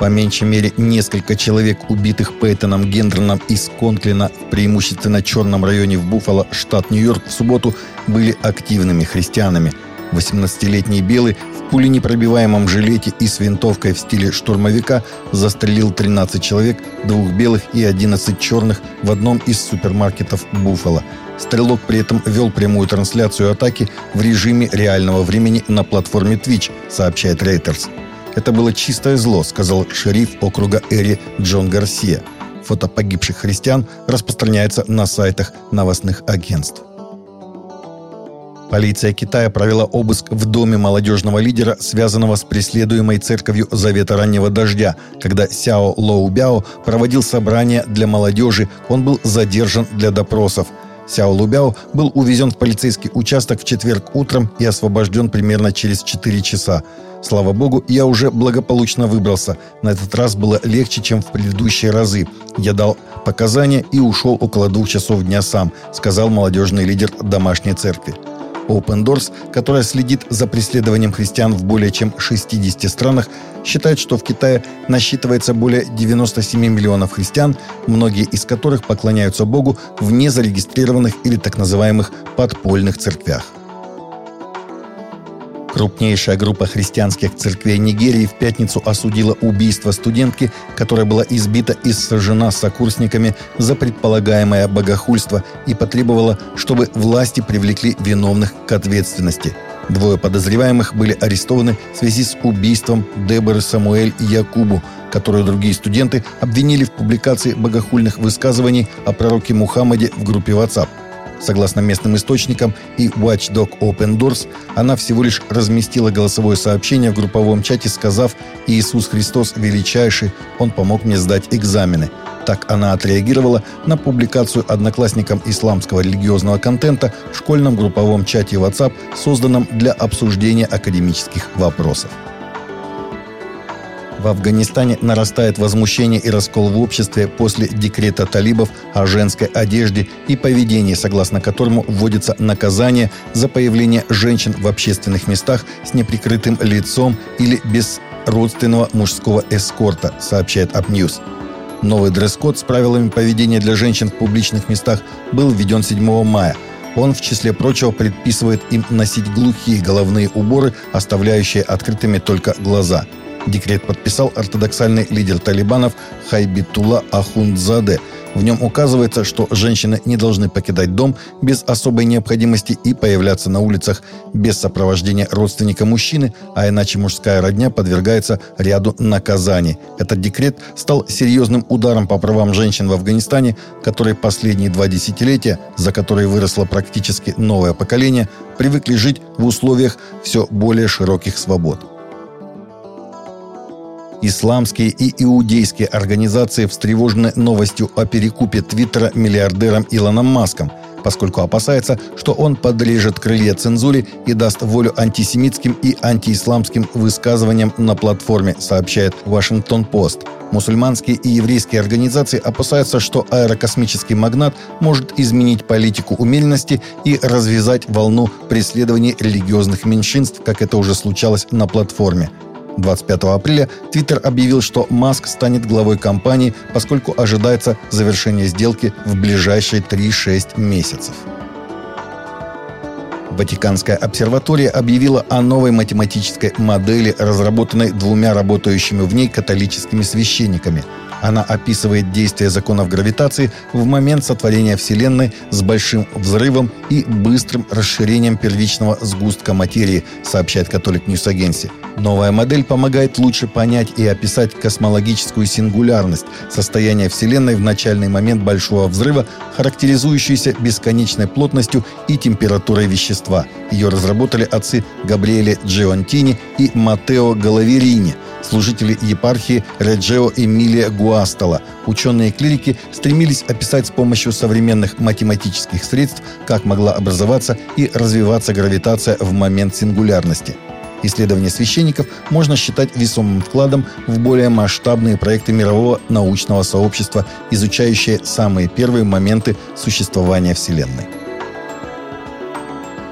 По меньшей мере несколько человек, убитых Пейтоном Гендерном из Конклина в преимущественно черном районе в Буффало, штат Нью-Йорк, в субботу были активными христианами. 18-летний Белый в пуленепробиваемом жилете и с винтовкой в стиле штурмовика застрелил 13 человек, двух белых и 11 черных в одном из супермаркетов Буффало. Стрелок при этом вел прямую трансляцию атаки в режиме реального времени на платформе Twitch, сообщает Reuters. «Это было чистое зло», — сказал шериф округа Эри Джон Гарсия. Фото погибших христиан распространяется на сайтах новостных агентств. Полиция Китая провела обыск в доме молодежного лидера, связанного с преследуемой церковью Завета Раннего Дождя. Когда Сяо Лоу Бяо проводил собрание для молодежи, он был задержан для допросов. Сяо Лубяо был увезен в полицейский участок в четверг утром и освобожден примерно через 4 часа. Слава богу, я уже благополучно выбрался. На этот раз было легче, чем в предыдущие разы. Я дал показания и ушел около двух часов дня сам, сказал молодежный лидер домашней церкви. Open Doors, которая следит за преследованием христиан в более чем 60 странах, считает, что в Китае насчитывается более 97 миллионов христиан, многие из которых поклоняются Богу в незарегистрированных или так называемых подпольных церквях. Крупнейшая группа христианских церквей Нигерии в пятницу осудила убийство студентки, которая была избита и сожжена сокурсниками за предполагаемое богохульство и потребовала, чтобы власти привлекли виновных к ответственности. Двое подозреваемых были арестованы в связи с убийством Деборы Самуэль и Якубу, которую другие студенты обвинили в публикации богохульных высказываний о пророке Мухаммаде в группе WhatsApp. Согласно местным источникам и Watchdog Open Doors, она всего лишь разместила голосовое сообщение в групповом чате, сказав «Иисус Христос величайший, Он помог мне сдать экзамены». Так она отреагировала на публикацию одноклассникам исламского религиозного контента в школьном групповом чате WhatsApp, созданном для обсуждения академических вопросов. В Афганистане нарастает возмущение и раскол в обществе после декрета талибов о женской одежде и поведении, согласно которому вводится наказание за появление женщин в общественных местах с неприкрытым лицом или без родственного мужского эскорта, сообщает Апньюз. Новый дресс-код с правилами поведения для женщин в публичных местах был введен 7 мая. Он, в числе прочего, предписывает им носить глухие головные уборы, оставляющие открытыми только глаза – Декрет подписал ортодоксальный лидер талибанов Хайбитула Ахундзаде. В нем указывается, что женщины не должны покидать дом без особой необходимости и появляться на улицах без сопровождения родственника мужчины, а иначе мужская родня подвергается ряду наказаний. Этот декрет стал серьезным ударом по правам женщин в Афганистане, которые последние два десятилетия, за которые выросло практически новое поколение, привыкли жить в условиях все более широких свобод. Исламские и иудейские организации встревожены новостью о перекупе Твиттера миллиардером Илоном Маском, поскольку опасается, что он подрежет крылья цензуре и даст волю антисемитским и антиисламским высказываниям на платформе, сообщает Вашингтон-Пост. Мусульманские и еврейские организации опасаются, что аэрокосмический магнат может изменить политику умеренности и развязать волну преследований религиозных меньшинств, как это уже случалось на платформе. 25 апреля Твиттер объявил, что Маск станет главой компании, поскольку ожидается завершение сделки в ближайшие 3-6 месяцев. Ватиканская обсерватория объявила о новой математической модели, разработанной двумя работающими в ней католическими священниками – она описывает действие законов гравитации в момент сотворения Вселенной с большим взрывом и быстрым расширением первичного сгустка материи, сообщает Catholic News Agency. Новая модель помогает лучше понять и описать космологическую сингулярность, состояние Вселенной в начальный момент Большого взрыва, характеризующуюся бесконечной плотностью и температурой вещества. Ее разработали отцы Габриэле Джионтини и Матео Галаверини – служители епархии Реджео Эмилия Гуастала. Ученые-клирики стремились описать с помощью современных математических средств, как могла образоваться и развиваться гравитация в момент сингулярности. Исследование священников можно считать весомым вкладом в более масштабные проекты мирового научного сообщества, изучающие самые первые моменты существования Вселенной.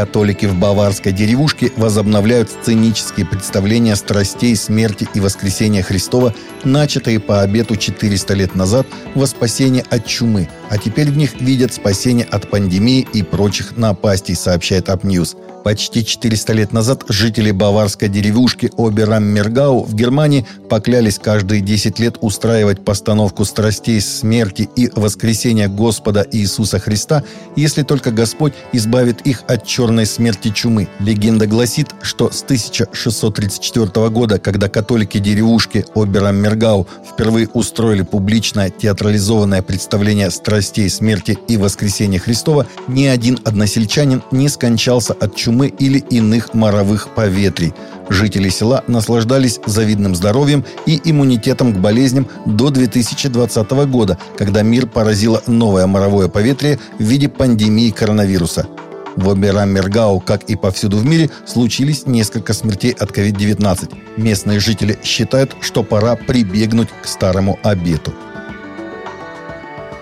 Католики в баварской деревушке возобновляют сценические представления страстей, смерти и воскресения Христова, начатые по обету 400 лет назад во спасение от чумы, а теперь в них видят спасение от пандемии и прочих напастей, сообщает Апньюз. Почти 400 лет назад жители баварской деревушки Обераммергау в Германии поклялись каждые 10 лет устраивать постановку страстей смерти и воскресения Господа Иисуса Христа, если только Господь избавит их от черной смерти чумы. Легенда гласит, что с 1634 года, когда католики деревушки Обераммергау впервые устроили публичное театрализованное представление страстей смерти и воскресения Христова, ни один односельчанин не скончался от чумы или иных моровых поветрий. Жители села наслаждались завидным здоровьем и иммунитетом к болезням до 2020 года, когда мир поразило новое моровое поветрие в виде пандемии коронавируса. В Обераммергау, как и повсюду в мире, случились несколько смертей от COVID-19. Местные жители считают, что пора прибегнуть к старому обету.